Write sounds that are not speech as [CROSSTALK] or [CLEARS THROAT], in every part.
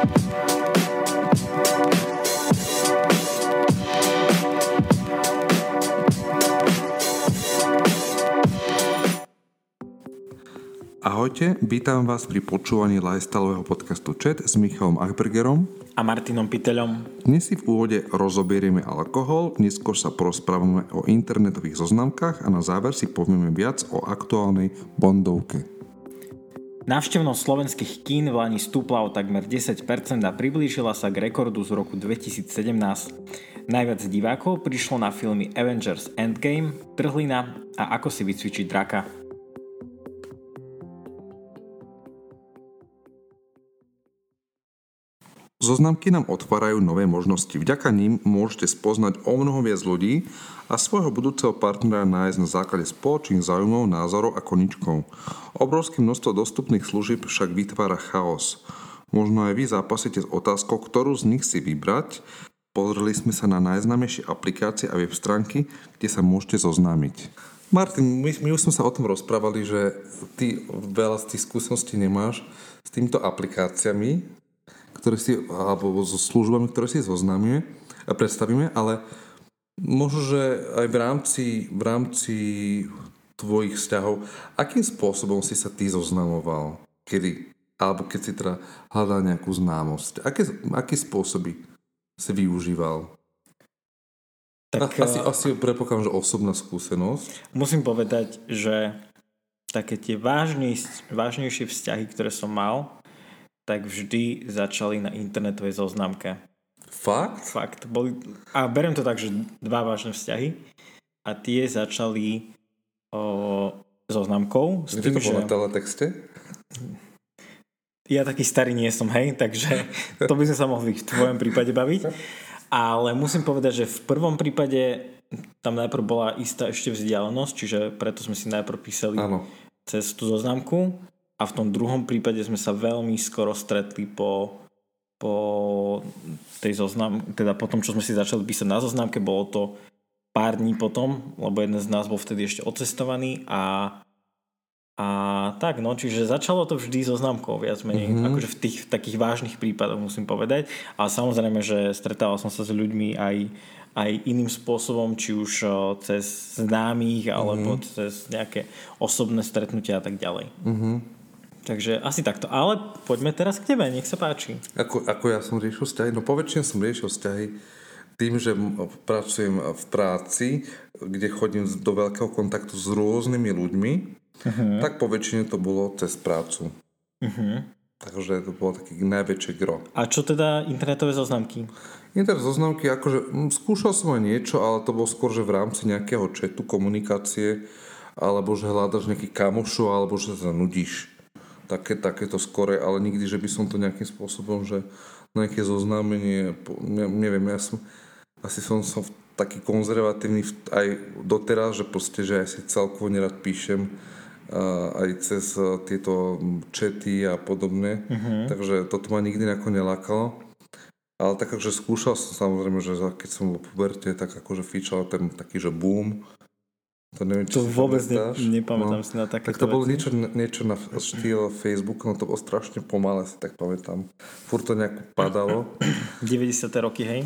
Ahojte, vítam vás pri počúvaní lifestyleového podcastu Chat s Michalom Achbergerom a Martinom Piteľom. Dnes si v úvode rozoberieme alkohol, neskôr sa porozprávame o internetových zoznamkách a na záver si povieme viac o aktuálnej bondovke. Návštevnosť slovenských kín v Lani stúpla o takmer 10% a priblížila sa k rekordu z roku 2017. Najviac divákov prišlo na filmy Avengers Endgame, Trhlina a Ako si vycvičiť draka. Zoznamky nám otvárajú nové možnosti. Vďaka ním môžete spoznať o mnoho viac ľudí a svojho budúceho partnera nájsť na základe spoločných záujmov, názorov a koničkov. Obrovské množstvo dostupných služieb však vytvára chaos. Možno aj vy zápasíte s otázkou, ktorú z nich si vybrať. Pozreli sme sa na najznámejšie aplikácie a web stránky, kde sa môžete zoznámiť. Martin, my, my už sme sa o tom rozprávali, že ty veľa z tých skúseností nemáš s týmito aplikáciami, ktoré si, alebo so službami, ktoré si zoznámime a predstavíme, ale možno, že aj v rámci, v rámci tvojich vzťahov, akým spôsobom si sa ty zoznamoval? Kedy? Alebo keď si teda hľadal nejakú známosť. Aké, aké spôsoby si využíval? Tak, asi, uh, asi prepokladám, že osobná skúsenosť. Musím povedať, že také tie vážnejšie vzťahy, ktoré som mal, tak vždy začali na internetovej zoznamke. Fakt? Fakt. Boli, a beriem to tak, že dva vážne vzťahy a tie začali o, zoznamkou. S tým, to bolo že... na teletexte? Ja taký starý nie som, hej, takže [LAUGHS] to by sme sa mohli v tvojom prípade baviť. Ale musím povedať, že v prvom prípade tam najprv bola istá ešte vzdialenosť, čiže preto sme si najprv písali Áno. cez tú zoznamku a v tom druhom prípade sme sa veľmi skoro stretli po, po tej zoznam, teda po tom, čo sme si začali písať na zoznamke, bolo to pár dní potom, lebo jeden z nás bol vtedy ešte odcestovaný a a tak, no, čiže začalo to vždy so známkou, viac menej, mm-hmm. akože v tých v takých vážnych prípadoch musím povedať. Ale samozrejme, že stretával som sa s ľuďmi aj, aj iným spôsobom, či už cez známych, alebo mm-hmm. cez nejaké osobné stretnutia a tak ďalej. Mm-hmm. Takže asi takto. Ale poďme teraz k tebe, nech sa páči. Ako, ako ja som riešil vzťahy? No poväčšine som riešil vzťahy tým, že pracujem v práci, kde chodím do veľkého kontaktu s rôznymi ľuďmi, uh-huh. tak poväčšine to bolo cez prácu. Uh-huh. Takže to bolo taký najväčší gro. A čo teda internetové zoznamky? Internetové zoznamky, akože m, skúšal som aj niečo, ale to bolo skôr, že v rámci nejakého četu, komunikácie, alebo že hľadaš nejaký kamošov, alebo že sa nudíš také, takéto skore, ale nikdy, že by som to nejakým spôsobom, že nejaké zoznámenie, ne, neviem, ja som, asi som, som taký konzervatívny aj doteraz, že proste, že aj si celkovo nerad píšem aj cez tieto čety a podobne, uh-huh. takže toto ma nikdy nejako nelákalo. Ale tak akože skúšal som samozrejme, že keď som bol v puberte, tak akože fičal ten taký, že boom to, neviem, to vôbec ne, nepamätám no, si na také. Tak to bolo niečo, niečo na štýl Facebooku, no to bolo strašne pomalé, si tak pamätám. Furt to nejak padalo. [CLEARS THROAT] 90. roky, hej?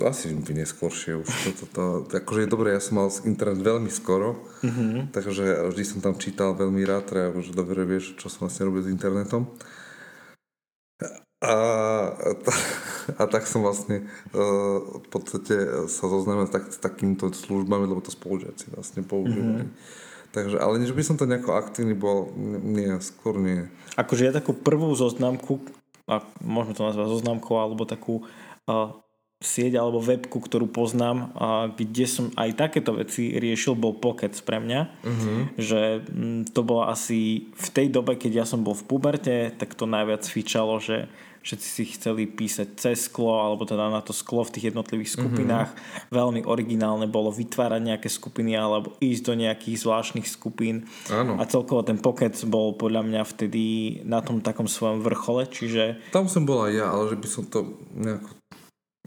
To asi by neskôršie už. To, to, to, to, akože je dobré, ja som mal internet veľmi skoro, mm-hmm. takže vždy som tam čítal veľmi rád, teda, že dobre vieš, čo som vlastne robil s internetom. A, [LAUGHS] a tak som vlastne uh, v podstate sa zoznámil tak, s takýmito službami, lebo to spolužiaci vlastne používali. Mm-hmm. Takže, ale než by som to nejako aktívny bol, nie, skôr nie. Akože ja takú prvú zoznamku, a možno to nazvať zoznamkou, alebo takú uh, sieť alebo webku, ktorú poznám, a kde som aj takéto veci riešil, bol Pocket pre mňa. Uh-huh. Že m, to bolo asi v tej dobe, keď ja som bol v puberte, tak to najviac fičalo, že všetci si chceli písať cez sklo, alebo teda na to sklo v tých jednotlivých skupinách. Mm-hmm. Veľmi originálne bolo vytvárať nejaké skupiny alebo ísť do nejakých zvláštnych skupín. Áno. A celkovo ten Pocket bol podľa mňa vtedy na tom takom svojom vrchole, čiže... Tam som bola ja, ale že by som to nejako...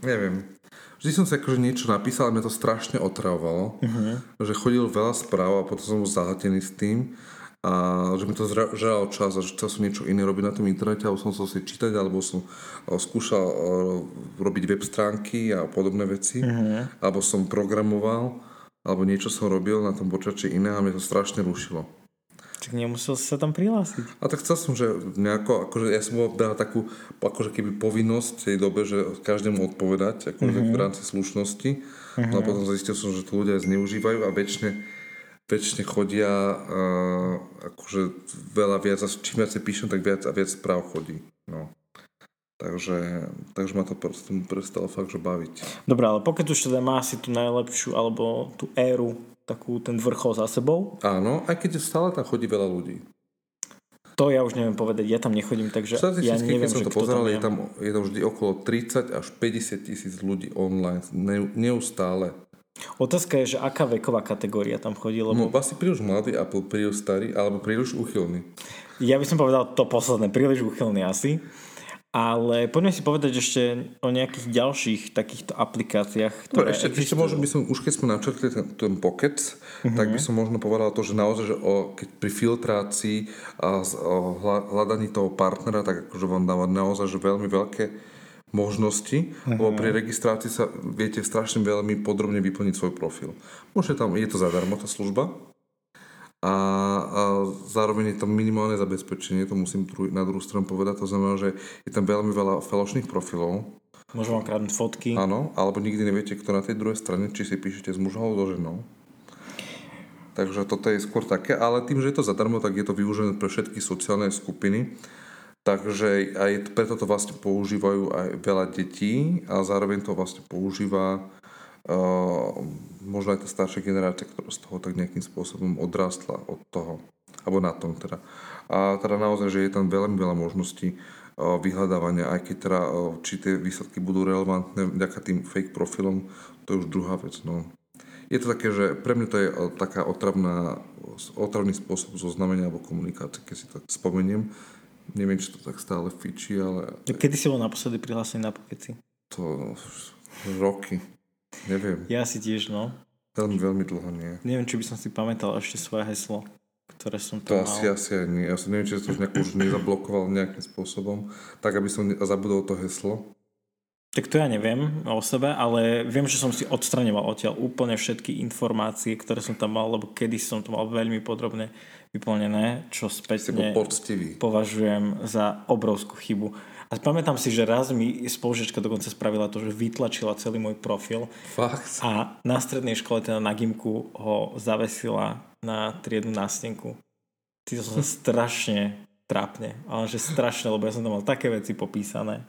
Neviem. Vždy som si akože niečo napísal a mňa to strašne otravovalo. Uh-huh. Že chodil veľa správ a potom som bol zahltený s tým a že mi to žral čas a že chcel som niečo iné robiť na tom internete, alebo som sa si čítať, alebo som skúšal robiť web stránky a podobné veci, uh-huh. alebo som programoval, alebo niečo som robil na tom počači iné a mne to strašne rušilo. Tak nemusel si sa tam prihlásiť. A tak chcel som, že nejako, akože ja som bol dal takú, akože keby povinnosť v tej dobe, že každému odpovedať, akože uh-huh. v rámci slušnosti. Uh-huh. No a potom zistil som, že to ľudia zneužívajú a väčšine väčšine chodia uh, akože veľa viac, a čím viac píšem, tak viac a viac správ chodí. No. Takže, takže ma to prestalo fakt, že baviť. Dobre, ale pokiaľ už teda má si tú najlepšiu, alebo tú éru, takú ten vrchol za sebou. Áno, aj keď stále tam chodí veľa ľudí. To ja už neviem povedať, ja tam nechodím, takže ja neviem, keď som to pozeral, je tam, je tam vždy okolo 30 až 50 tisíc ľudí online, neustále. Otázka je, že aká veková kategória tam chodí? Lebo... No asi príliš mladý a príliš starý, alebo príliš uchylný. Ja by som povedal to posledné, príliš uchylný asi. Ale poďme si povedať ešte o nejakých ďalších takýchto aplikáciách, ktoré no, ešte, ešte možno by som, už keď sme načrtli ten, ten Pocket, mm-hmm. tak by som možno povedal to, že naozaj, že o, keď pri filtrácii a o hľadaní toho partnera, tak akože vám dáva naozaj že veľmi veľké možnosti, uh-huh. lebo pri registrácii sa viete strašne veľmi podrobne vyplniť svoj profil. Môžete tam, je to zadarmo tá služba a, a zároveň je tam minimálne zabezpečenie, to musím na druhú stranu povedať, to znamená, že je tam veľmi veľa falošných profilov. Môžem vám kradnúť fotky. Áno, alebo nikdy neviete, kto na tej druhej strane, či si píšete s mužom alebo so ženou. Takže toto je skôr také, ale tým, že je to zadarmo, tak je to využené pre všetky sociálne skupiny Takže aj preto to vlastne používajú aj veľa detí a zároveň to vlastne používa uh, možno aj tá staršia generácia, ktorá z toho tak nejakým spôsobom odrástla od toho. Alebo na tom teda. A teda naozaj, že je tam veľmi veľa možností uh, vyhľadávania, aj keď teda, uh, či tie výsledky budú relevantné vďaka tým fake profilom, to je už druhá vec. No. Je to také, že pre mňa to je taká otravná, otravný spôsob zoznamenia alebo komunikácie, keď si to spomeniem Neviem, či to tak stále fičí, ale... Kedy si bol naposledy prihlásený na Pokeci? To roky. Neviem. Ja si tiež, no. Veľmi, veľmi dlho nie. Neviem, či by som si pamätal ešte svoje heslo, ktoré som tam To mal. asi, asi aj nie. Ja som neviem, či som to už, nejako už nezablokoval nejakým spôsobom, tak aby som zabudol to heslo. Tak to ja neviem o sebe, ale viem, že som si odstraňoval odtiaľ úplne všetky informácie, ktoré som tam mal, lebo kedy som to mal veľmi podrobne vyplnené, čo spätne považujem za obrovskú chybu. A pamätám si, že raz mi spolužička dokonca spravila to, že vytlačila celý môj profil. Fakt? A na strednej škole, teda na gimku, ho zavesila na triednu nástenku. Ty to som sa strašne trápne, ale že strašne, lebo ja som tam mal také veci popísané.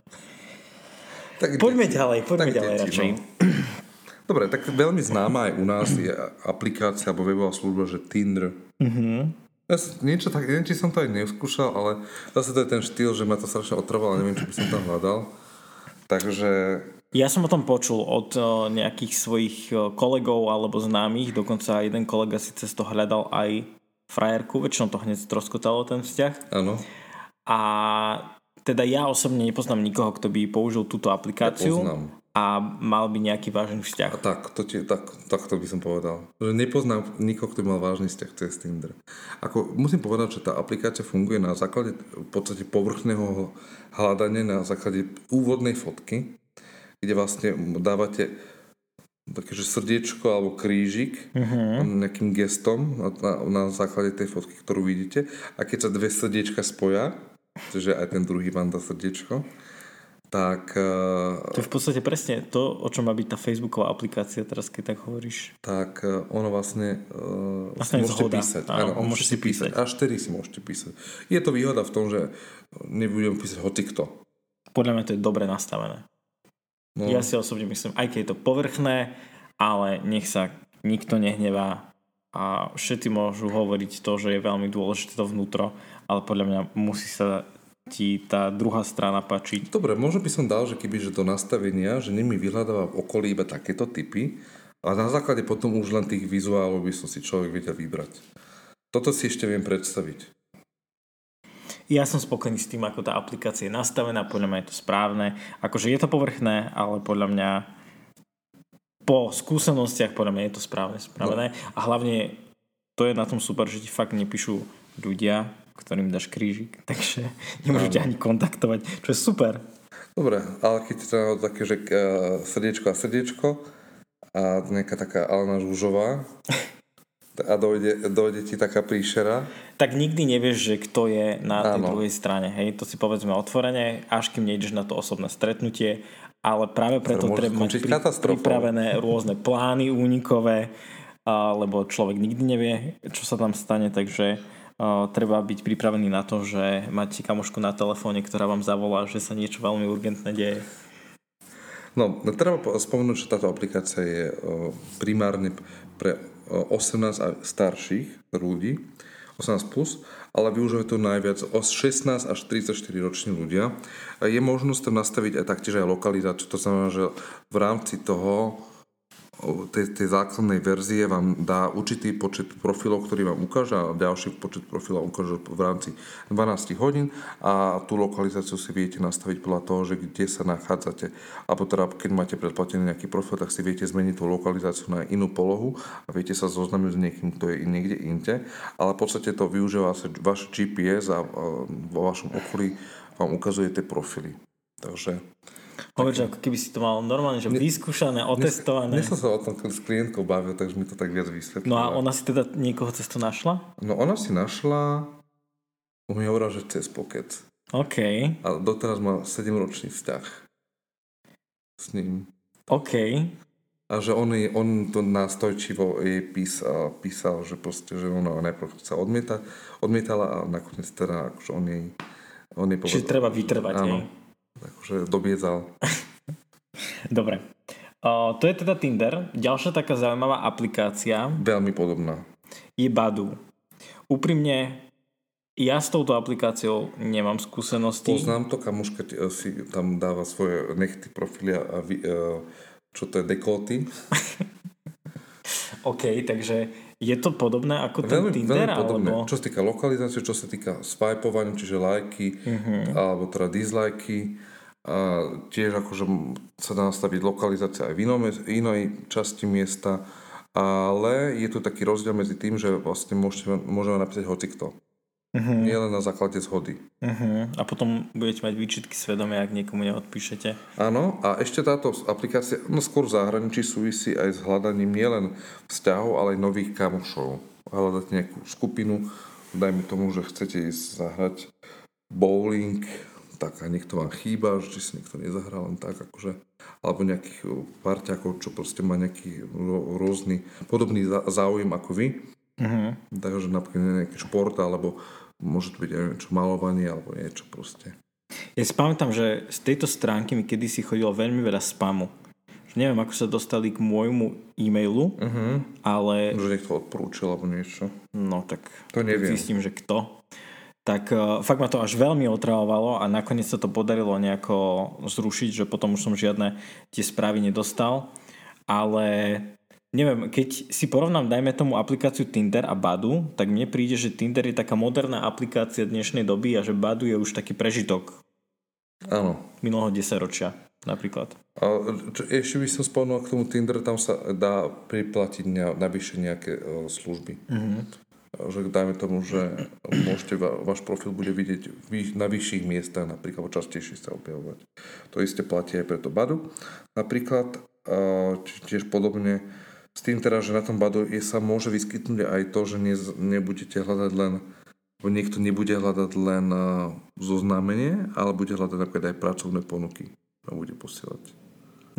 Tak poďme deti, ďalej, poďme tak ďalej deti, radšej. No. Dobre, tak veľmi známa aj u nás je aplikácia alebo webová služba, že Tinder. Mm-hmm. Ja niečo tak, neviem, či som to aj neskúšal, ale zase to je ten štýl, že ma to strašne otrvalo, neviem, či by som tam hľadal. Takže... Ja som o tom počul od nejakých svojich kolegov alebo známych, dokonca jeden kolega si cez to hľadal aj frajerku, väčšinou to hneď stroskotalo ten vzťah. Áno. A teda ja osobne nepoznám nikoho, kto by použil túto aplikáciu. Ja a mal by nejaký vážny vzťah. A tak, to, tie, tak, tak to by som povedal. Že nepoznám nikoho, kto by mal vážny vzťah cez Tinder. Ako, musím povedať, že tá aplikácia funguje na základe v podstate povrchného hľadania, na základe úvodnej fotky, kde vlastne dávate také, že srdiečko alebo krížik uh-huh. nejakým gestom na, na, na základe tej fotky, ktorú vidíte. A keď sa dve srdiečka spoja, čiže aj ten druhý vám dá srdiečko, tak... To je v podstate presne to, o čom má byť tá Facebooková aplikácia teraz, keď tak hovoríš. Tak eh, ono vlastne, uh, vlastne môžete zhoda. písať. Áno, áno môžete si písať. písať. Až tedy si môžete písať. Je to výhoda v tom, že nebudem písať hocikto. Podľa mňa to je dobre nastavené. No. Ja si osobne myslím, aj keď je to povrchné, ale nech sa nikto nehnevá a všetci môžu hovoriť to, že je veľmi dôležité to vnútro, ale podľa mňa musí sa ti tá druhá strana páčiť. Dobre, možno by som dal, že keby že do nastavenia, že nimi vyhľadáva v okolí iba takéto typy a na základe potom už len tých vizuálov by som si človek vedel vybrať. Toto si ešte viem predstaviť. Ja som spokojný s tým, ako tá aplikácia je nastavená, podľa mňa je to správne. Akože je to povrchné, ale podľa mňa po skúsenostiach podľa mňa je to správne spravené. No. A hlavne to je na tom super, že ti fakt nepíšu ľudia, ktorým dáš krížik, [LAUGHS] takže nemôžete ani kontaktovať, čo je super. Dobre, ale keď to také, že uh, srdiečko a srdiečko a nejaká taká Alena Žužová [LAUGHS] a dojde, dojde ti taká príšera. Tak nikdy nevieš, že kto je na tej Áno. druhej strane. Hej, to si povedzme otvorene, až kým nejdeš na to osobné stretnutie, ale práve preto treba mať pri, pripravené rôzne plány únikové, lebo človek nikdy nevie, čo sa tam stane, takže treba byť pripravený na to, že máte kamošku na telefóne, ktorá vám zavolá, že sa niečo veľmi urgentné deje. No, treba spomenúť, že táto aplikácia je primárne pre 18 a starších ľudí, 18 plus, ale využívajú to najviac od 16 až 34 roční ľudia. Je možnosť tam nastaviť aj taktiež aj lokalizáciu, to znamená, že v rámci toho tej, tej základnej verzie vám dá určitý počet profilov, ktorý vám ukáže a ďalší počet profilov ukáže v rámci 12 hodín a tú lokalizáciu si viete nastaviť podľa toho, že kde sa nachádzate. Alebo teda, keď máte predplatený nejaký profil, tak si viete zmeniť tú lokalizáciu na inú polohu a viete sa zoznamiť s niekým, kto je niekde inde. Ale v podstate to využíva váš GPS a vo vašom okolí vám ukazuje tie profily. Takže Povedz, ako keby si to mal normálne, že vyskúšané, otestované. Dnes som sa o tom s klientkou bavil, takže mi to tak viac vysvetlila. No a ona si teda niekoho cez to našla? No ona si našla, on mi hovorila, že cez Pocket. OK. A doteraz má 7-ročný vzťah s ním. OK. A že on, je, on to nástojčivo jej písal, písal, že proste, že ona najprv sa odmieta, odmietala a nakoniec teda akože on jej on jej povedal, Čiže treba vytrvať, áno. Hej? Akože dobiedzal. [LAUGHS] Dobre. Uh, to je teda Tinder. Ďalšia taká zaujímavá aplikácia. Veľmi podobná. Je Badu. Úprimne, ja s touto aplikáciou nemám skúsenosti. Poznám to, kamuška si tam dáva svoje nechty profily a vy, uh, čo to je dekoty. [LAUGHS] OK, takže je to podobné ako ten veľmi, Tinder? Veľmi podobné. Alebo... Čo sa týka lokalizácie, čo sa týka swipovania, čiže lajky, uh-huh. alebo teda dislajky. A tiež akože sa dá nastaviť lokalizácia aj v inom, inej časti miesta, ale je tu taký rozdiel medzi tým, že vlastne môžete, môžeme napísať hocikto. Uh-huh. Nie len na základe zhody. Uh-huh. A potom budete mať výčitky svedomia, ak niekomu neodpíšete. Áno, a ešte táto aplikácia no skôr v zahraničí súvisí aj s hľadaním nielen vzťahov, ale aj nových kamošov. Hľadať nejakú skupinu, dajme tomu, že chcete ísť zahrať bowling, tak a niekto vám chýba, že si niekto nezahral len tak, akože, alebo nejakých parťakov, čo proste má nejaký rôzny, podobný záujem ako vy. Uh-huh. Takže napríklad nejaký šport, alebo Môže to byť aj niečo malovanie alebo niečo proste. Ja si pamätám, že z tejto stránky mi kedysi chodilo veľmi veľa spamu. Že neviem, ako sa dostali k môjmu e-mailu, uh-huh. ale... Že niekto odporúčil alebo niečo. No tak to neviem. zistím, že kto. Tak uh, fakt ma to až veľmi otravovalo a nakoniec sa to podarilo nejako zrušiť, že potom už som žiadne tie správy nedostal. Ale neviem, keď si porovnám, dajme tomu aplikáciu Tinder a Badu, tak mne príde, že Tinder je taká moderná aplikácia dnešnej doby a že Badu je už taký prežitok. Áno. Minulého desaťročia napríklad. A čo, ešte by som spomenul k tomu Tinder, tam sa dá priplatiť na, navyše nejaké uh, služby. Mm-hmm. Že dajme tomu, že môžete, váš profil bude vidieť na vyšších miestach, napríklad častejšie sa objavovať. To isté platí aj pre to Badu. Napríklad, uh, tiež podobne, s tým teda, že na tom badu je, sa môže vyskytnúť aj to, že ne, nebudete hľadať len niekto nebude hľadať len uh, zoznámenie, ale bude hľadať napríklad aj pracovné ponuky a bude posielať.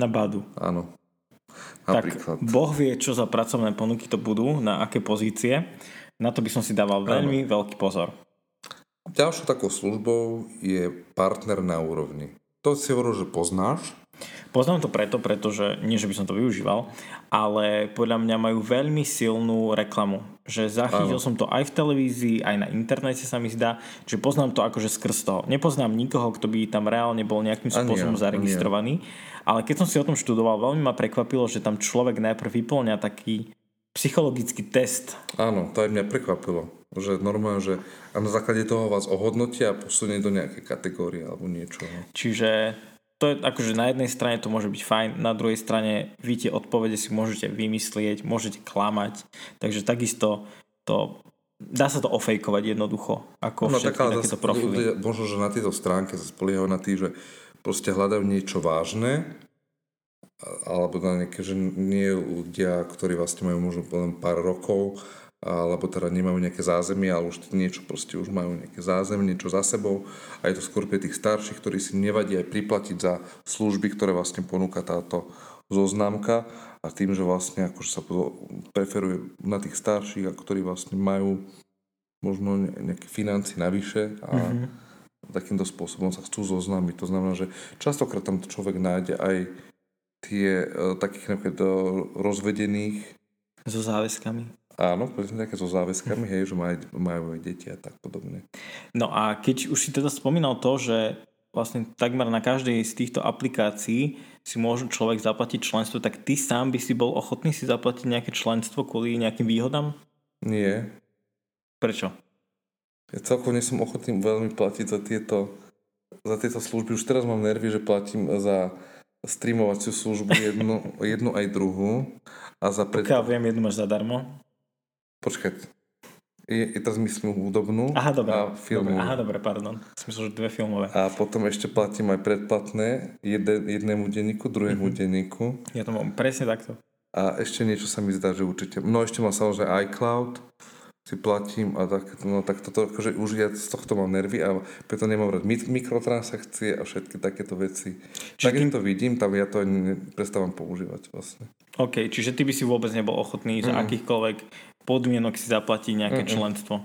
Na badu. Áno. Napríklad. Tak Boh vie, čo za pracovné ponuky to budú, na aké pozície. Na to by som si dával veľmi Áno. veľký pozor. Ďalšou takou službou je partner na úrovni. To si hovoril, že poznáš, Poznám to preto, pretože, nie že by som to využíval, ale podľa mňa majú veľmi silnú reklamu. Že zachytil som to aj v televízii, aj na internete sa mi zdá, že poznám to akože skrz toho. Nepoznám nikoho, kto by tam reálne bol nejakým spôsobom ja, zaregistrovaný, ale keď som si o tom študoval, veľmi ma prekvapilo, že tam človek najprv vyplňa taký psychologický test. Áno, to aj mňa prekvapilo. Že normálne, že a na základe toho vás ohodnotia a posunie do nejakej kategórie alebo niečo. Čiže to je akože na jednej strane to môže byť fajn, na druhej strane vy tie odpovede si môžete vymyslieť, môžete klamať, takže takisto to dá sa to ofejkovať jednoducho, ako No všetky takéto profily. ľudia, možno, že na tejto stránke sa spoliehajú na tých, že proste hľadajú niečo vážne, alebo na nejaké, že nie ľudia, ktorí vlastne majú možno len pár rokov, alebo teda nemajú nejaké zázemie, ale už niečo proste už majú nejaké zázemie, niečo za sebou a je to skôr pre tých starších, ktorí si nevadí aj priplatiť za služby, ktoré vlastne ponúka táto zoznamka a tým, že vlastne akože sa preferuje na tých starších, a ktorí vlastne majú možno ne- nejaké financie navyše a mm-hmm. takýmto spôsobom sa chcú zoznámiť. To znamená, že častokrát tam človek nájde aj tie e, takých napríklad e, rozvedených, So záväzkami. Áno, presne také so záväzkami, hej, že majú, majú aj deti a tak podobne. No a keď už si teda spomínal to, že vlastne takmer na každej z týchto aplikácií si môže človek zaplatiť členstvo, tak ty sám by si bol ochotný si zaplatiť nejaké členstvo kvôli nejakým výhodám? Nie, Prečo? ja celkom nie som ochotný veľmi platiť za tieto, za tieto služby. Už teraz mám nervy, že platím za streamovaciu službu jednu, jednu aj druhú a za pred... Pokiaľ viem, jednu máš zadarmo. Počkať. Je, je teraz myslím hudobnú Aha, dobre. a filmovú. dobre. Aha, dobre, pardon. Som myslel, že dve filmové. A potom ešte platím aj predplatné jeden, jednému denníku, druhému mm-hmm. denníku. Ja to mám presne takto. A ešte niečo sa mi zdá, že určite... No ešte mám samozrejme iCloud, si platím a tak, no tak toto, akože už ja z tohto mám nervy a preto nemám rád mik- mikrotransakcie a všetky takéto veci. Čiže tak tým- to vidím, tam ja to prestávam používať vlastne. OK, čiže ty by si vôbec nebol ochotný za akýchkoľvek podmienok si zaplatiť nejaké členstvo.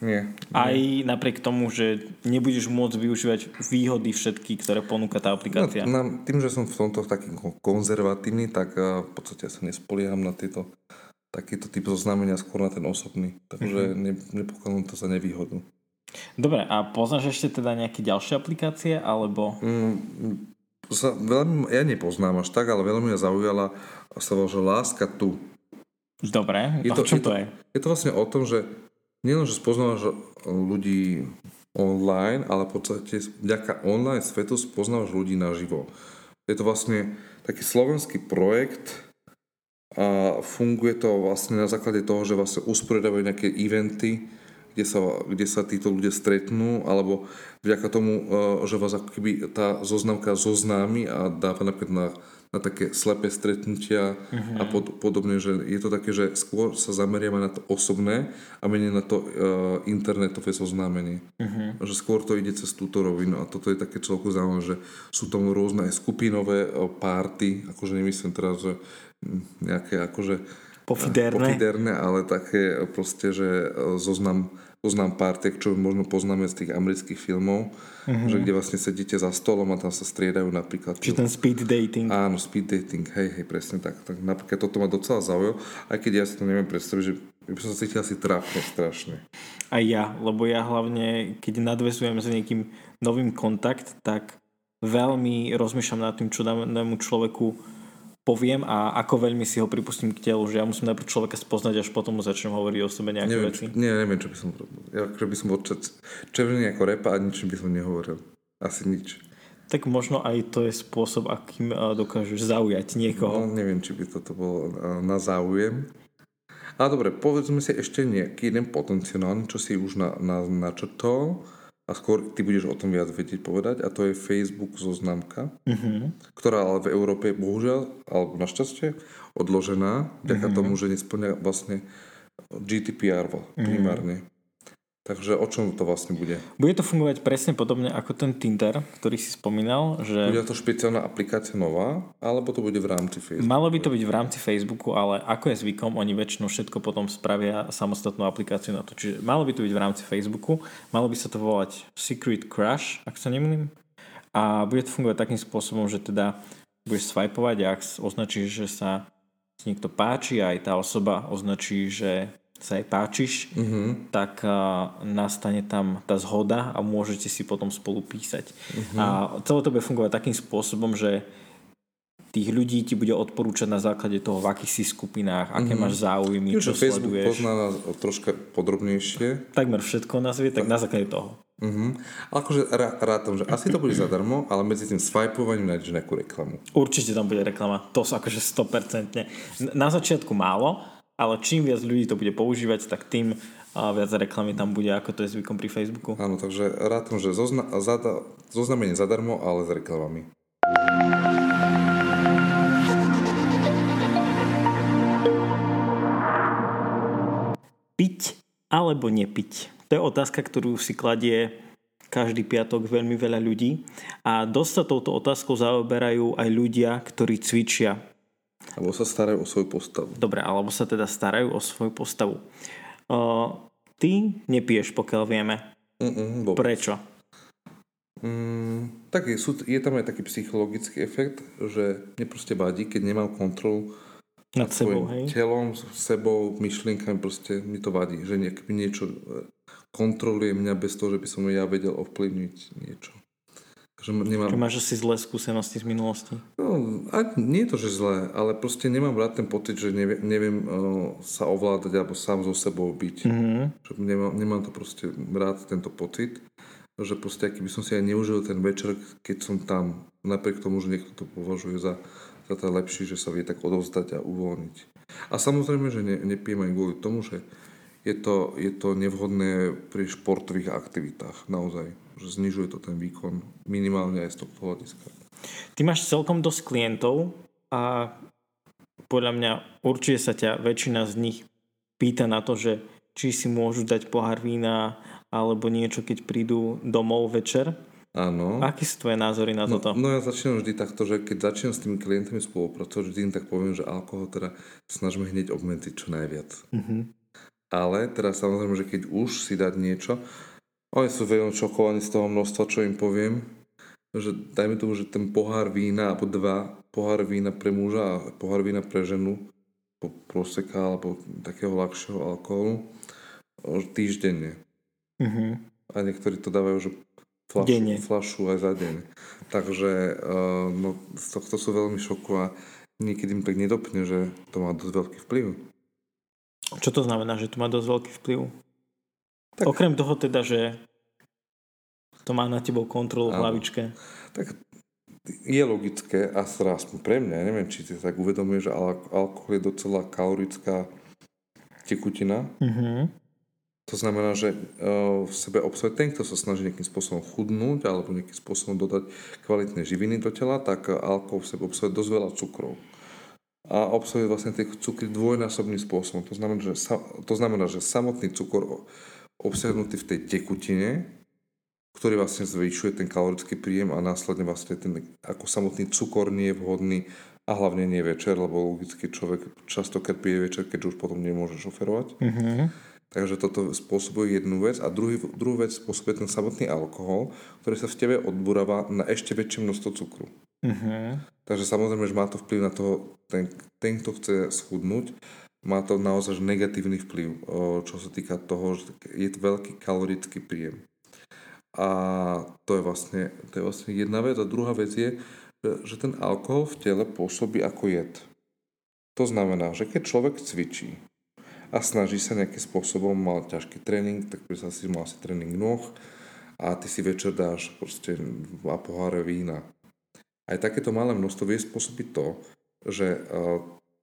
Nie. Aj napriek tomu, že nebudeš môcť využívať výhody všetky, ktoré ponúka tá No, aplikácia. na, tým, že som v tomto taký ko- konzervatívny, tak a, v podstate sa nespolieham na tieto takýto typ zoznamenia skôr na ten osobný. Takže mm-hmm. ne, nepokladám to za nevýhodu. Dobre, a poznáš ešte teda nejaké ďalšie aplikácie, alebo... Mm, sa, veľmi, ja nepoznám až tak, ale veľmi mňa zaujala sa volá, Láska tu. Dobre, Je to- čom je to je? Je to vlastne o tom, že nielen, že spoznávaš ľudí online, ale v podstate vďaka online svetu spoznávaš ľudí naživo. Je to vlastne taký slovenský projekt a funguje to vlastne na základe toho, že vlastne usporiadajú nejaké eventy, kde sa, kde sa títo ľudia stretnú, alebo vďaka tomu, eh, že vás ako keby tá zoznamka zoznámi a dáva napríklad na, na také slepé stretnutia a pod, podobne, že je to také, že skôr sa zameriame na to osobné a menej na to uh, internetové zoznámenie. Že skôr to ide cez túto rovinu a toto je také celku zaujímavé, že sú tam rôzne aj skupinové uh, párty, akože nemyslím teraz, že nejaké akože Pofiderné? pofiderné, ale také proste, že e, zoznam, zoznam pártek, čo možno poznáme z tých amerických filmov, mm-hmm. že kde vlastne sedíte za stolom a tam sa striedajú napríklad. Čiže ten speed dating. Áno, speed dating, hej, hej, presne tak. tak. Napríklad toto ma docela zaujalo, aj keď ja si to neviem predstaviť, že by som sa cítil asi trápne strašne. Aj ja, lebo ja hlavne, keď nadvezujem s niekým novým kontakt, tak veľmi rozmýšľam nad tým, čo danému človeku poviem a ako veľmi si ho pripustím k telu, že ja musím najprv človeka spoznať, až potom mu začnem hovoriť o sebe nejaké Neviem, veci. čo, nie, neviem, čo by som robil. Ja, že by som bol červený ako repa a ničím by som nehovoril. Asi nič. Tak možno aj to je spôsob, akým eh, dokážeš zaujať niekoho. No, neviem, či by toto bolo eh, na záujem. A dobre, povedzme si ešte nejaký jeden potenciálny, čo si už na, na, načrtol a skôr ty budeš o tom viac vedieť povedať a to je Facebook zoznamka, mm-hmm. ktorá ale v Európe je bohužiaľ, alebo našťastie, odložená vďaka mm-hmm. tomu, že nesplňa vlastne GDPR primárne. Mm-hmm. Takže o čom to vlastne bude? Bude to fungovať presne podobne ako ten Tinder, ktorý si spomínal, že Bude to špeciálna aplikácia nová, alebo to bude v rámci Facebooku? malo by to byť v rámci Facebooku, ale ako je zvykom, oni väčšinou všetko potom spravia samostatnú aplikáciu na to. Čiže malo by to byť v rámci Facebooku, malo by sa to volať Secret Crush, ak sa nemýlim. A bude to fungovať takým spôsobom, že teda budeš swipovať a ak označíš, že sa niekto páči a aj tá osoba označí, že sa jej páčiš, mm-hmm. tak a, nastane tam tá zhoda a môžete si potom spolu písať. Mm-hmm. A celé to bude fungovať takým spôsobom, že tých ľudí ti bude odporúčať na základe toho, v akých si skupinách, aké mm-hmm. máš záujmy, Tým, čo Facebook sleduješ. pozná nás troška podrobnejšie, Takmer všetko nás vie, tak na základe toho. Uh-huh. Akože rá, rátam, že asi to bude zadarmo, ale medzi tým swipovaním nájdeš nejakú reklamu. Určite tam bude reklama, to sú akože 100%. Na začiatku málo, ale čím viac ľudí to bude používať, tak tým a viac reklamy tam bude, ako to je zvykom pri Facebooku. Áno, takže rátam, že zozna- zada- zoznamenie zadarmo, ale s reklamami. Piť alebo nepiť? To je otázka, ktorú si kladie každý piatok veľmi veľa ľudí a dosť sa touto otázkou zaoberajú aj ľudia, ktorí cvičia. Alebo sa starajú o svoju postavu. Dobre, alebo sa teda starajú o svoju postavu. Uh, ty nepiješ, pokiaľ vieme. Mm-mm, vôbec. Prečo? Mm, tak je, sú, je tam aj taký psychologický efekt, že mne proste vadí, keď nemám kontrolu Nad sebou, svojim hej? telom, s sebou, myšlienkami, proste mi to vadí, že nejak mi niečo e, kontroluje mňa bez toho, že by som ja vedel ovplyvniť niečo. Že nemám, Že máš asi zlé skúsenosti z minulosti. no, a nie je to, že zlé, ale proste nemám rád ten pocit, že neviem, neviem uh, sa ovládať alebo sám so sebou byť. Mhm. Že nemám, nemám to proste rád, tento pocit, že proste aký by som si aj neužil ten večer, keď som tam, napriek tomu, že niekto to považuje za, za to lepší, že sa vie tak odovzdať a uvoľniť. A samozrejme, že ne, nepijem aj kvôli tomu, že je to, je to nevhodné pri športových aktivitách, naozaj. Že znižuje to ten výkon minimálne aj z tohto hľadiska. Ty máš celkom dosť klientov a podľa mňa určite sa ťa väčšina z nich pýta na to, že či si môžu dať pohár vína alebo niečo, keď prídu domov večer. Áno. Aké sú tvoje názory na No, toto? no ja začínam vždy takto, že keď začínam s tými klientami spolupracovať, vždy im tak poviem, že alkohol teda snažíme hneď obmedziť čo najviac. Mhm. Ale teraz samozrejme, že keď už si dať niečo, oni sú veľmi šokovaní z toho množstva, čo im poviem, že dajme tomu, že ten pohár vína, alebo dva pohár vína pre muža a pohár vína pre ženu, po proseka alebo takého ľahšieho alkoholu, týždenne. Mhm. A niektorí to dávajú, že flašu, Denne. flašu aj za deň. Takže uh, no, z tohto sú veľmi šoku a niekedy im tak nedopne, že to má dosť veľký vplyv. Čo to znamená, že to má dosť veľký vplyv? Tak- Okrem toho teda, že to má na tebou kontrolu v hlavičke. Tak je logické, a teda aspoň pre mňa, neviem, či si tak uvedomuje, že al- alkohol je docela kalorická tekutina. Mhm. To znamená, že uh, v sebe obsahuje ten, kto sa snaží nejakým spôsobom chudnúť alebo nejakým spôsobom dodať kvalitné živiny do tela, tak uh, alkohol v sebe obsahuje dosť veľa cukrov. A obsahuje vlastne tie cukry dvojnásobným spôsobom. To znamená, že, to znamená, že samotný cukor obsiahnutý v tej tekutine, ktorý vlastne zvyšuje ten kalorický príjem a následne vlastne ten ako samotný cukor nie je vhodný a hlavne nie večer, lebo logicky človek častokrát pije večer, keď už potom nemôže šoferovať. Mhm. Takže toto spôsobuje jednu vec a druhý, druhú vec spôsobuje ten samotný alkohol, ktorý sa v tebe odburáva na ešte väčšie množstvo cukru. Mhm. Takže samozrejme, že má to vplyv na toho, ten, ten kto chce schudnúť, má to naozaj negatívny vplyv, čo sa týka toho, že je to veľký kalorický príjem. A to je vlastne, to je vlastne jedna vec. A druhá vec je, že, ten alkohol v tele pôsobí ako jed. To znamená, že keď človek cvičí a snaží sa nejakým spôsobom, mal ťažký tréning, tak by sa si mal asi tréning noh a ty si večer dáš proste dva poháre vína. Aj takéto malé množstvo vie spôsobiť to, že eh,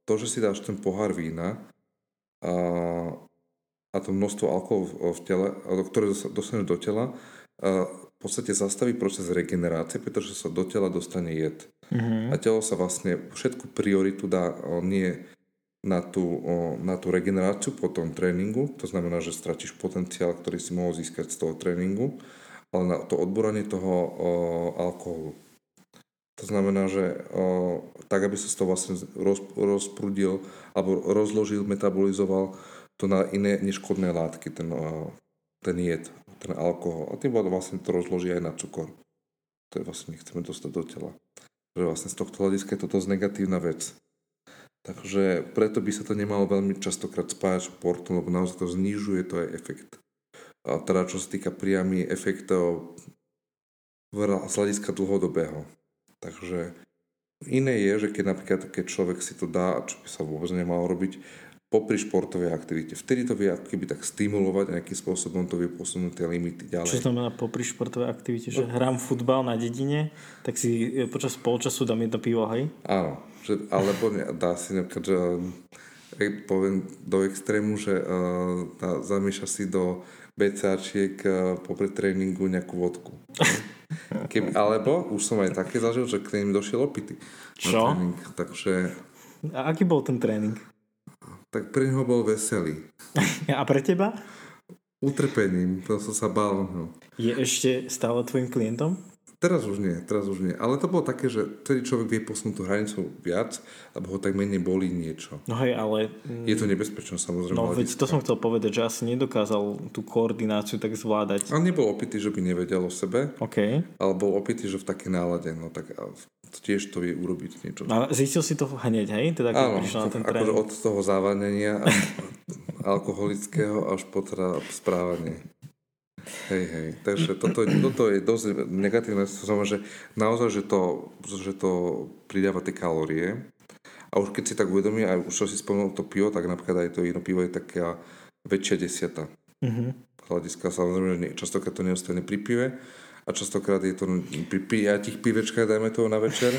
to, že si dáš ten pohár vína a, a to množstvo alkoholu v, tele, ktoré dos- dostaneš do tela, eh, v podstate zastaví proces regenerácie, pretože sa do tela dostane jed. Mhm. A telo sa vlastne všetku prioritu dá nie na tú, na tú regeneráciu po tom tréningu, to znamená, že stratíš potenciál, ktorý si mohol získať z toho tréningu, ale na to odboranie toho alkoholu. To znamená, že o, tak, aby sa toho vlastne roz, rozprudil alebo rozložil, metabolizoval to na iné neškodné látky, ten, o, ten jed, ten alkohol. A tým vlastne to rozloží aj na cukor. To je vlastne nechceme dostať do tela že vlastne z tohto hľadiska je to dosť negatívna vec. Takže preto by sa to nemalo veľmi častokrát spájať s športom, lebo naozaj to znižuje to aj efekt. A teda čo sa týka priamy efektov z hľadiska dlhodobého. Takže iné je, že keď napríklad keď človek si to dá, čo by sa vôbec nemalo robiť, popri športovej aktivite. Vtedy to vie ako keby tak stimulovať a nejakým spôsobom to vie posunúť tie limity ďalej. Čo znamená popri športovej aktivite? Že hrám futbal na dedine, tak si e, počas polčasu dám jedno pivo, hej? Áno, že, alebo ne, dá si napríklad, že Aj poviem do extrému, že uh, tá, zamieša si do BCAčiek uh, popred tréningu nejakú vodku. [LAUGHS] Keby, alebo už som aj také zažil, že k ním došiel opity. Čo? Tréning, takže A aký bol ten tréning? tak pre neho bol veselý. [LAUGHS] A pre teba? Utrpením, to som sa bál. No. Je ešte stále tvojim klientom? Teraz už nie, teraz už nie. Ale to bolo také, že vtedy človek vie posunúť tú hranicu viac, lebo ho tak menej bolí niečo. No hej, ale... Je to nebezpečné samozrejme. No veď to som chcel povedať, že asi nedokázal tú koordináciu tak zvládať. On nebol opitý, že by nevedel o sebe, OK. ale bol opitý, že v takej nálade. No tak tiež to vie urobiť niečo. A zistil si to hneď, hej? Teda Áno, na ten akože od toho závadenia [LAUGHS] alkoholického až po teda správanie. Hej, hej. Takže toto, toto je dosť negatívne. To znamená, že naozaj, že to, že to pridáva tie kalórie. A už keď si tak uvedomí, aj už čo si spomenul to pivo, tak napríklad aj to jedno pivo je taká väčšia desiata. Mhm. Hľadiska samozrejme, častokrát to neostane pri pive a častokrát je to pri piatich pivečkách, dajme toho na večer.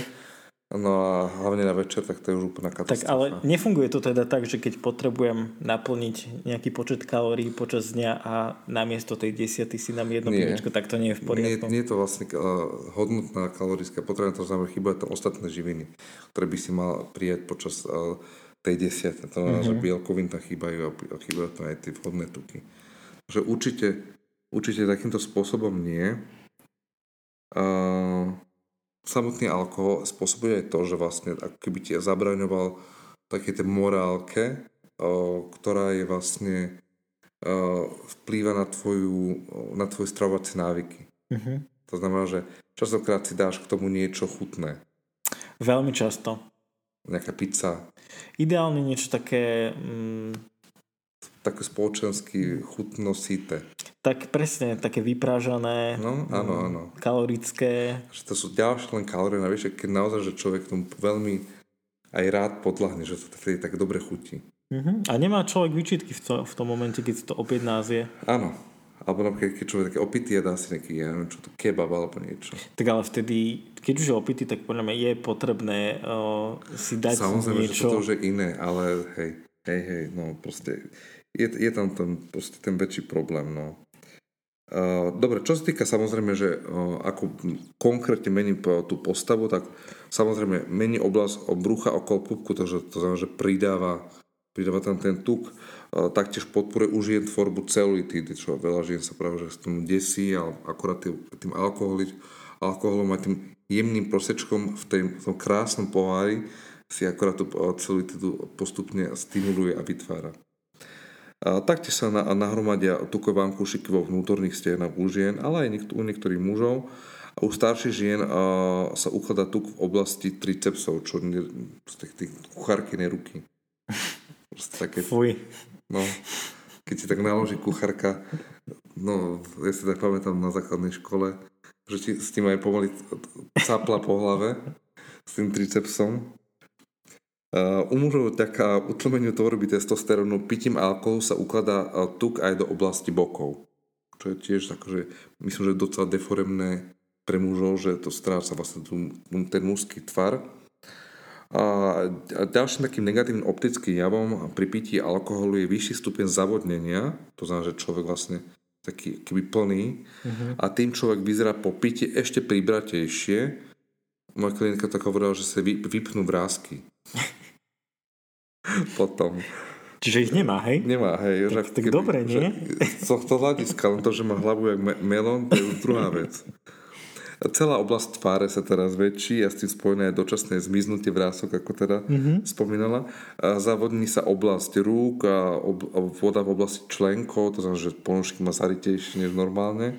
No a hlavne na večer, tak to je už úplná Tak katastrofa. ale nefunguje to teda tak, že keď potrebujem naplniť nejaký počet kalórií počas dňa a namiesto tej desiaty si dám jedno Nie. pivečko, tak to nie je v Nie, poriadku. nie je to vlastne uh, hodnotná kalorická potreba, to znamená, chýbajú tam ostatné živiny, ktoré by si mal prijať počas uh, tej desiate. To znamená, mm-hmm. že bielkovín tam chýbajú a chýbajú tam aj tie vhodné tuky. Takže určite, určite takýmto spôsobom nie. Uh, samotný alkohol spôsobuje aj to, že vlastne ako keby ti zabraňoval také tej morálke, ktorá je vlastne uh, vplýva na, tvoju, na tvoje stravovacie návyky. Mhm. To znamená, že častokrát si dáš k tomu niečo chutné. Veľmi často. Nejaká pizza, Ideálne niečo také... Mm, také spoločensky chutno síte. Tak presne, také vyprážané, No, áno, áno. kalorické. Že to sú ďalšie len kalórie navyše, keď naozaj, že človek tomu veľmi aj rád podľahne, že to vtedy tak dobre chutí. Mhm. A nemá človek výčitky v, to, v tom momente, keď to a zje. Áno. Alebo napríklad, keď človek také opitý a dá si nejaký, ja neviem, čo to, kebab alebo niečo. Tak ale vtedy, keď už je opitý, tak podľa mňa je potrebné uh, si dať Samozrejme, že niečo. toto už je iné, ale hej, hej, hej, no proste je, je tam ten, proste ten väčší problém, no. Uh, dobre, čo sa týka samozrejme, že uh, ako konkrétne mením tú postavu, tak samozrejme mení oblasť brucha okolo pupku, takže to znamená, že pridáva, pridáva tam ten tuk, uh, taktiež podporuje u žien tvorbu celulitídy, čo veľa žien sa práve že s tým desí, ale akorát tým, tým alkoholi, alkoholom a tým jemným prosečkom v, tej, v tom krásnom pohári si akorát tú celulitídu postupne stimuluje a vytvára. Taktiež sa na, nahromadia tukové vankúšiky vo vnútorných stenách u žien, ale aj u niektorých mužov. A u starších žien sa ukladá tuk v oblasti tricepsov, čo nie, z tých, tých kuchárkynej ruky. [LAUGHS] Proste také, Fuj. no, keď si tak naloží kuchárka, no, ja si tak pamätám na základnej škole, že ti s tým aj pomaly capla po hlave, s tým tricepsom. Uh, u mužov taká utlmeniu tvorby testosterónu pitím alkoholu sa ukladá uh, tuk aj do oblasti bokov. Čo je tiež akože, myslím, že docela deforemné pre mužov, že to stráca vlastne ten mužský tvar. A, ďalším takým negatívnym optickým javom pri pití alkoholu je vyšší stupeň zavodnenia, to znamená, že človek vlastne taký keby plný a tým človek vyzerá po piti ešte pribratejšie. Moja klientka tak hovorila, že sa vy, vypnú vrázky. [LAUGHS] [LAUGHS] Potom. Čiže ich nemá, hej? Nemá, hej. Tak- že tak dobre, nie? Z tohto hľadiska, len to, že má hlavu jak me- melón, to je už druhá vec. Celá oblasť tváre sa teraz väčší a s tým spojené aj dočasné zmiznutie vrások, ako teda mm-hmm. spomínala. A zavodní sa oblasť rúk a, ob, a voda v oblasti členkov, to znamená, že ponožky má zaritejšie než normálne.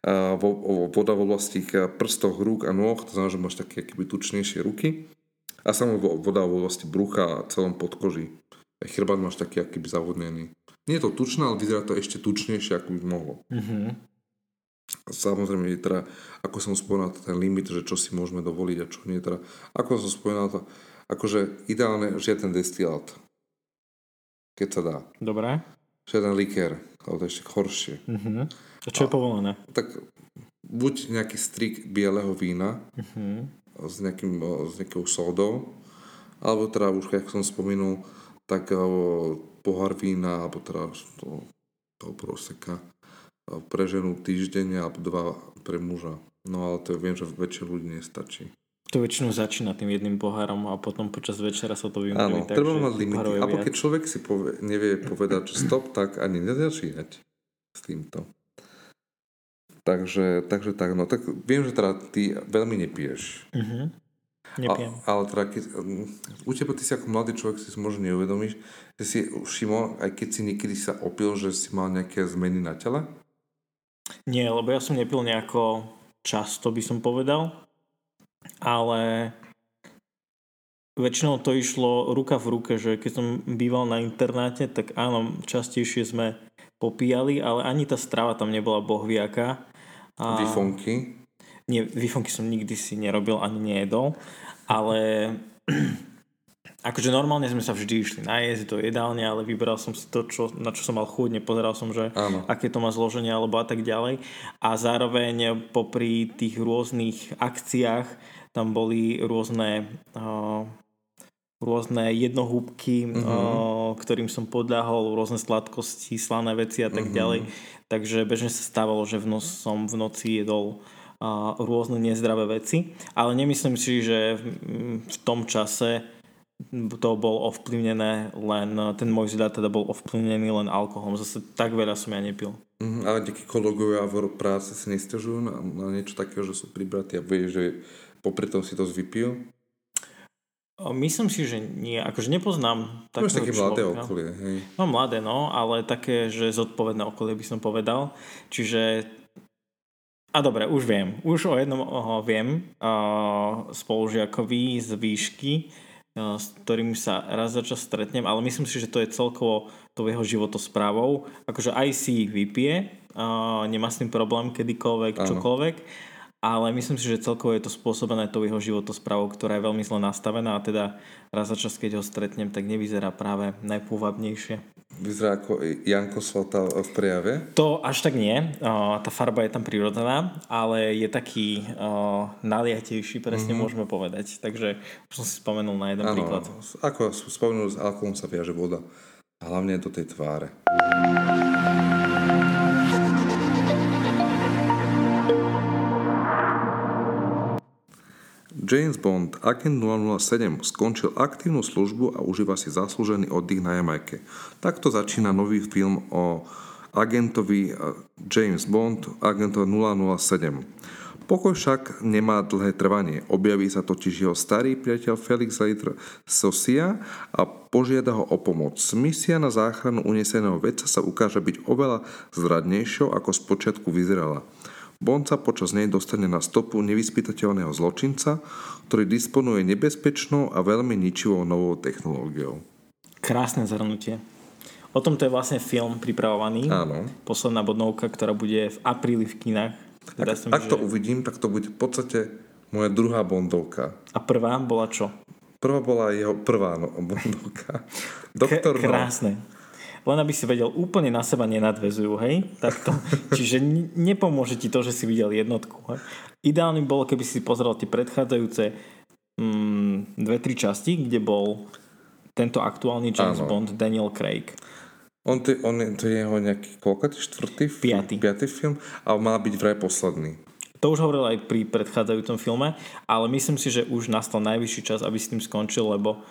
A vo, voda v oblasti prstov rúk a nôh, to znamená, že máš také tučnejšie ruky. A samo vo- voda v oblasti brucha a celom podkoží. Chrbát máš taký akýby zavodnený. Nie je to tučné, ale vyzerá to ešte tučnejšie, ako by mohlo. Mhm. Samozrejme je teda, ako som spomínal, ten limit, že čo si môžeme dovoliť a čo nie. Teda, ako som spomínal, to, akože ideálne žiaden destilát. Keď sa dá. Dobre. Žiaden likér, alebo to ešte horšie. Mhm. A čo je povolené? Tak buď nejaký strik bieleho vína Mhm. S, nejakým, s nejakou sódou, alebo teda už, ako som spomenul, tak pohár vína, alebo teda to, toho proseka pre ženu týždeň alebo dva pre muža. No ale to viem, že väčšie ľudí nestačí. To väčšinou začína tým jedným pohárom a potom počas večera sa to vymýli. Áno, treba mať limity. A keď človek si povie, nevie povedať, že stop, tak ani nezačínať s týmto. Takže, takže tak, no tak viem, že teda ty veľmi nepiješ. Uh-huh. Nepijem. A, ale teda, keď, mm, u teba ty si ako mladý človek si možno neuvedomíš, že si všimol, aj keď si niekedy sa opil, že si mal nejaké zmeny na tele? Nie, lebo ja som nepil nejako často, by som povedal. Ale väčšinou to išlo ruka v ruke, že keď som býval na internáte, tak áno, častejšie sme popíjali, ale ani tá strava tam nebola bohviaká. A... Vyfonky? Nie, vyfonky som nikdy si nerobil ani nejedol, ale [CLEARS THROAT] akože normálne sme sa vždy išli najesť do jedálne, ale vyberal som si to, čo, na čo som mal chuť, nepozeral som, že Áno. aké to má zloženie alebo a tak ďalej. A zároveň popri tých rôznych akciách tam boli rôzne uh, rôzne jednohúbky, uh-huh. uh, ktorým som podľahol, rôzne sladkosti, slané veci a tak uh-huh. ďalej. Takže bežne sa stávalo, že v noc som v noci jedol uh, rôzne nezdravé veci, ale nemyslím si, že v, v tom čase to bol ovplyvnené len, ten môj zľad teda bol ovplyvnený len alkoholom. Zase tak veľa som ja nepil. Mm, ale nejakí kolegovia v práce si nestiažujú na, na niečo takého, že sú pribratí a vie, že popri tom si to zvypil? Myslím si, že nie. Akože nepoznám takého Máš také mladé okolie, hej. No mladé, no, ale také, že zodpovedné okolie by som povedal. Čiže a dobre, už viem. Už o jednom oho, viem. Uh, spolužiakovi z výšky, uh, s ktorým sa raz za čas stretnem, ale myslím si, že to je celkovo to jeho životosprávou. Akože aj si vypije, uh, nemá s tým problém kedykoľvek, ano. čokoľvek ale myslím si, že celkovo je to spôsobené tou jeho životosprávou, ktorá je veľmi zle nastavená a teda raz za čas, keď ho stretnem, tak nevyzerá práve najpôvabnejšie. Vyzerá ako Janko Svata v prejave? To až tak nie. Tá farba je tam prirodzená, ale je taký naliatejší, presne mm-hmm. môžeme povedať. Takže už som si spomenul na jeden ano, príklad. Ako spomenul, s alkoholom sa viaže voda. Hlavne do tej tváre. James Bond, agent 007, skončil aktívnu službu a užíva si zaslúžený oddych na Jamajke. Takto začína nový film o agentovi eh, James Bond, agentovi 007. Pokoj však nemá dlhé trvanie. Objaví sa totiž jeho starý priateľ Felix Leiter Sosia a požiada ho o pomoc. Misia na záchranu uneseného vedca sa ukáže byť oveľa zradnejšou, ako spočiatku vyzerala. Bond sa počas nej dostane na stopu nevyspytateľného zločinca, ktorý disponuje nebezpečnou a veľmi ničivou novou technológiou. Krásne zhrnutie. O tomto je vlastne film pripravovaný. Áno. Posledná bodnovka, ktorá bude v apríli v kinách. Teda ak, ak to že... uvidím, tak to bude v podstate moja druhá bondovka. A prvá bola čo? Prvá bola jeho prvá no, bondovka. Doktor K- krásne. No len aby si vedel, úplne na seba nenadvezujú, hej? Takto. [LAUGHS] Čiže nepomôže ti to, že si videl jednotku. Hej? Ideálne bolo, keby si pozrel tie predchádzajúce mm, dve, tri časti, kde bol tento aktuálny James Áno. Bond Daniel Craig. On, to, on to je jeho nejaký koľkatý štvrtý film? Piatý. Piatý film a mal byť vraj posledný. To už hovoril aj pri predchádzajúcom filme, ale myslím si, že už nastal najvyšší čas, aby s tým skončil, lebo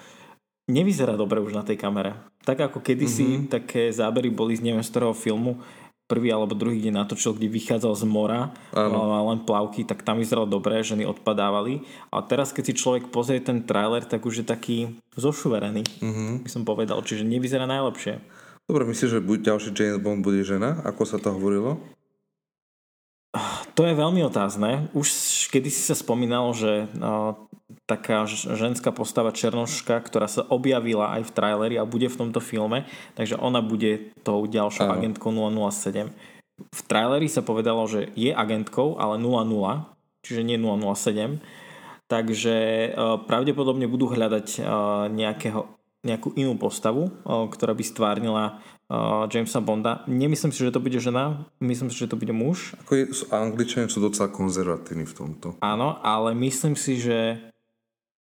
nevyzerá dobre už na tej kamere. Tak ako kedysi mm-hmm. také zábery boli z neviem z ktorého filmu, prvý alebo druhý deň natočil, kde vychádzal z mora a len plavky, tak tam vyzeralo dobré, ženy odpadávali. A teraz, keď si človek pozrie ten trailer, tak už je taký zošuverený, mm-hmm. by som povedal. Čiže nevyzerá najlepšie. Dobre, myslíš, že buď ďalší James Bond bude žena, ako sa to hovorilo? To je veľmi otázne. Už kedy si sa spomínalo, že no, taká ženská postava Černoška, ktorá sa objavila aj v traileri a bude v tomto filme, takže ona bude tou ďalšou Áno. agentkou 007. V traileri sa povedalo, že je agentkou, ale 00, čiže nie 007. Takže uh, pravdepodobne budú hľadať uh, nejakého, nejakú inú postavu, uh, ktorá by stvárnila uh, Jamesa Bonda. Nemyslím si, že to bude žena, myslím si, že to bude muž. Ako je, Angličania sú docela konzervatívni v tomto. Áno, ale myslím si, že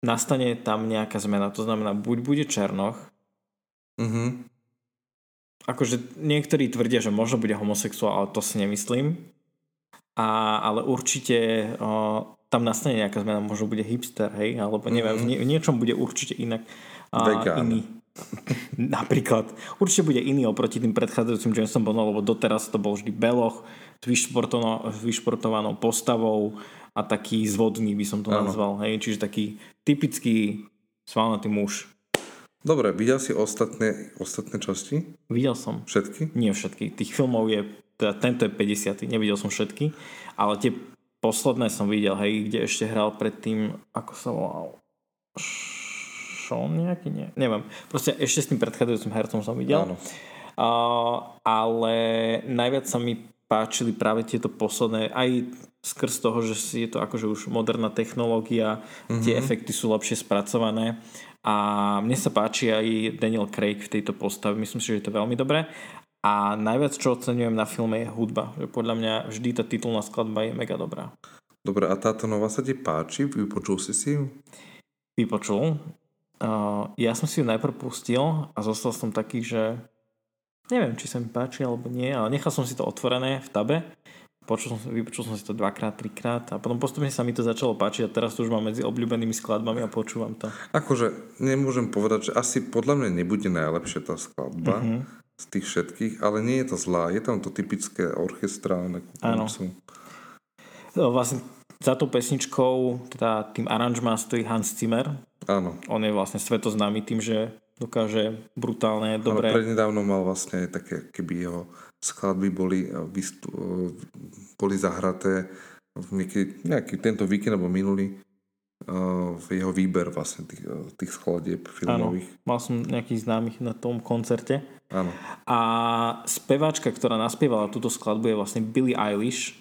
nastane tam nejaká zmena. To znamená, buď bude Černoch, Mhm. Akože niektorí tvrdia, že možno bude homosexuál, ale to si nemyslím. A, ale určite o, tam nastane nejaká zmena, možno bude hipster, hej, alebo neviem, mm-hmm. v, nie, v niečom bude určite inak a, Vegán. iný. [LAUGHS] Napríklad. Určite bude iný oproti tým predchádzajúcim Jamesom Bondom, lebo doteraz to bol vždy beloch s vyšportovanou, postavou a taký zvodný by som to Áno. nazval. Hej? Čiže taký typický svalnatý muž. Dobre, videl si ostatné, ostatné časti? Videl som. Všetky? Nie všetky. Tých filmov je, teda tento je 50. Nevidel som všetky, ale tie posledné som videl, hej, kde ešte hral predtým, ako sa volal, Sean nejaký, nie, neviem. Proste ešte s tým predchádzajúcim hercom som videl. Áno. Uh, ale najviac sa mi páčili práve tieto posledné, aj skrz toho, že je to akože už moderná technológia, mm-hmm. tie efekty sú lepšie spracované a mne sa páči aj Daniel Craig v tejto postave, myslím si, že je to veľmi dobré a najviac čo oceňujem na filme je hudba, že podľa mňa vždy tá titulná skladba je mega dobrá. Dobre, a táto nová sa ti páči? Vypočul si si ju? Vypočul. Uh, ja som si ju najprv pustil a zostal som taký, že neviem, či sa mi páči alebo nie, ale nechal som si to otvorené v tabe. Počul som, vypočul som si to dvakrát, trikrát a potom postupne sa mi to začalo páčiť a teraz to už mám medzi obľúbenými skladbami a počúvam to. Akože nemôžem povedať, že asi podľa mňa nebude najlepšia tá skladba Mhm. z tých všetkých, ale nie je to zlá. Je tam to typické orchestrálne. Áno. No, Vlastne za tou pesničkou, teda tým aranžmá stojí Hans Zimmer. Áno. On je vlastne svetoznámy tým, že dokáže brutálne, dobre... prednedávno mal vlastne také, keby jeho skladby boli, vystu, eh, boli zahraté niekedy, nejaký tento víkend alebo minulý v jeho výber vlastne tých, tých skladieb Áno, filmových. mal som nejakých známych na tom koncerte. Áno. A speváčka, ktorá naspievala túto skladbu je vlastne Billie Eilish,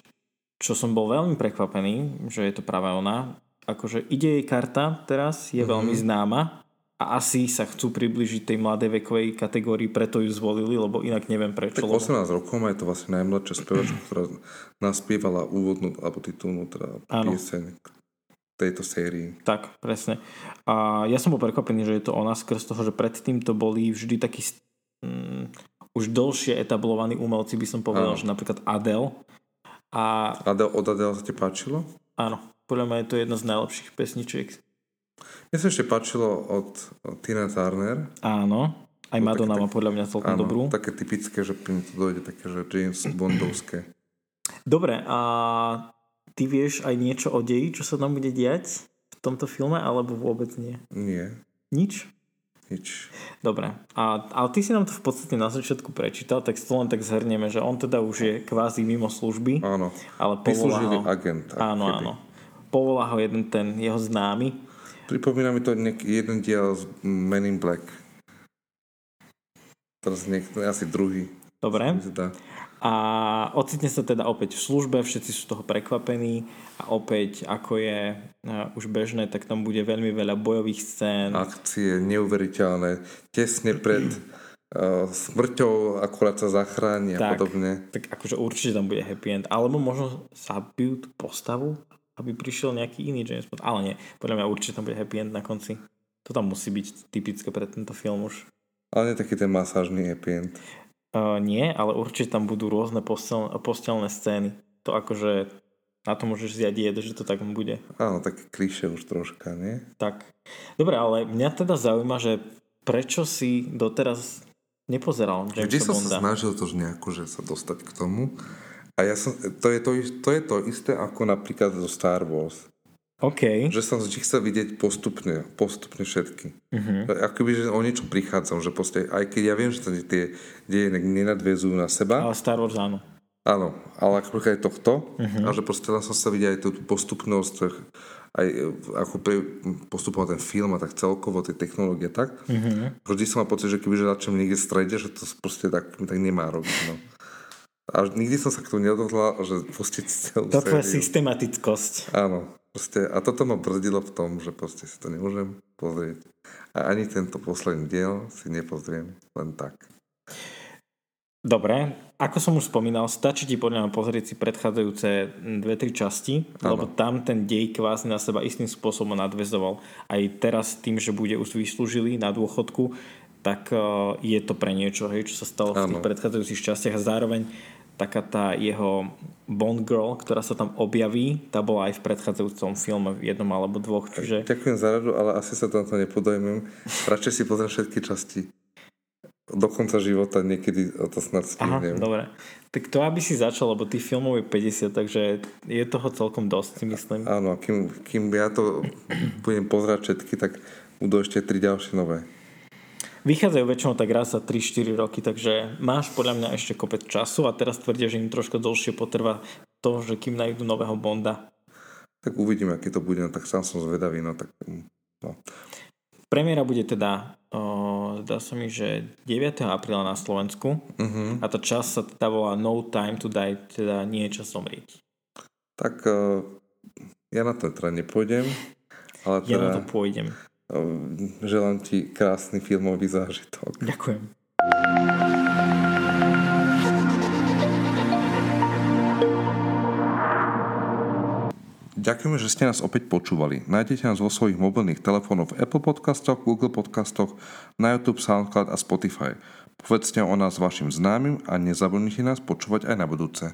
čo som bol veľmi prekvapený, že je to práve ona. Akože ide jej karta teraz, je mm-hmm. veľmi známa a asi sa chcú približiť tej mladej vekovej kategórii, preto ju zvolili, lebo inak neviem prečo. Tak Lebo... 18 rokov má je to vlastne najmladšia spevačka, ktorá naspievala úvodnú alebo titulnú teda Áno. pieseň tejto sérii. Tak, presne. A ja som bol prekvapený, že je to ona skrz toho, že predtým to boli vždy takí mm, už dlhšie etablovaní umelci, by som povedal, Áno. že napríklad Adele. A Adele, od Adele sa ti páčilo? áno, podľa mňa je to jedna z najlepších pesničiek. Mne sa ešte páčilo od, Tina Turner. Áno, aj Madonna má podľa mňa celkom Áno, dobrú. také typické, že mi to dojde také, že James Bondovské. Dobre, a ty vieš aj niečo o deji, čo sa tam bude diať v tomto filme, alebo vôbec nie? Nie, Nič? Nič. Dobre, a, ale ty si nám to v podstate na začiatku prečítal, tak to len tak zhrnieme, že on teda už je kvázi mimo služby, Áno, ale vyslúžili ho, agent. áno, keby. áno, povolá ho jeden ten jeho známy, Pripomína mi to nejaký jeden diel z Men in Black. Teraz niekto, asi druhý. dobre. A ocitne sa teda opäť v službe, všetci sú toho prekvapení a opäť, ako je uh, už bežné, tak tam bude veľmi veľa bojových scén. Akcie neuveriteľné. Tesne pred uh, smrťou akurát sa zachráni a podobne. Tak akože určite tam bude happy end. Alebo možno zabijú tú postavu, aby prišiel nejaký iný James Bond. Ale nie, podľa mňa určite tam bude happy end na konci. To tam musí byť typické pre tento film už. Ale nie taký ten masážny happy end. Uh, nie, ale určite tam budú rôzne postel, postelné scény. To akože na to môžeš jed, že to tak bude. Áno, také kliše už troška, nie? Tak. Dobre, ale mňa teda zaujíma, že prečo si doteraz nepozeral Vždy Jamesa som Bonda? sa snažil to nejako, že sa dostať k tomu. A ja som, to, je to, to je to isté ako napríklad zo Star Wars. OK. Že som vždy chcel vidieť postupne, postupne všetky. Uh-huh. Akoby, že o niečo prichádzam, že proste, aj keď ja viem, že tie deje nenadvezujú na seba, Ale Star Wars áno. áno, ale ako aj tohto, Mhm. a že proste len som sa vidieť aj tú postupnosť, aj e, ako pre, postupoval ten film a tak celkovo tie technológie tak. Uh-huh. Vždy som mal pocit, že keby že začnem niekde v strede, že to proste tak, tak nemá robiť. No. A nikdy som sa k tomu nedohľal, že pustiť celú To tvoja systematickosť. Áno, proste, a toto ma brzdilo v tom, že proste si to nemôžem pozrieť. A ani tento posledný diel si nepozriem len tak. Dobre, ako som už spomínal, stačí ti podľa mňa pozrieť si predchádzajúce dve, tri časti, Áno. lebo tam ten dej kvázi na seba istým spôsobom nadvezoval. Aj teraz tým, že bude už vyslúžili na dôchodku, tak uh, je to pre niečo, hej, čo sa stalo v tých predchádzajúcich častiach a zároveň taká tá jeho Bond Girl, ktorá sa tam objaví, tá bola aj v predchádzajúcom filme v jednom alebo dvoch. Čiže... Ďakujem za radu, ale asi sa na to nepodojmem. Radšej si pozriem všetky časti. Do konca života niekedy to snad stihnem. Aha, dobre. Tak to, aby si začal, lebo tých filmov je 50, takže je toho celkom dosť, si myslím. Áno, kým, kým ja to budem pozerať všetky, tak budú ešte tri ďalšie nové. Vychádzajú väčšinou tak raz za 3-4 roky, takže máš podľa mňa ešte kopec času a teraz tvrdia, že im trošku dlhšie potrvá to, že kým nájdu nového Bonda. Tak uvidíme, aký to bude, no, tak sám som zvedavý, no tak mm, no. Premiéra bude teda, o, zdá sa mi, že 9. apríla na Slovensku uh-huh. a tá časť sa teda volá No Time to Die, teda nie je čas zomrieť. Tak uh, ja na to teda nepôjdem. Ale teda... Ja na to pôjdem. Ehm, želám ti krásny filmový zážitok. Ďakujem. Ďakujeme, že ste nás opäť počúvali. Nájdete nás vo svojich mobilných telefónoch v Apple Podcastoch, Google Podcastoch, na YouTube, SoundCloud a Spotify. Povedzte o nás vašim známym a nezabudnite nás počúvať aj na budúce.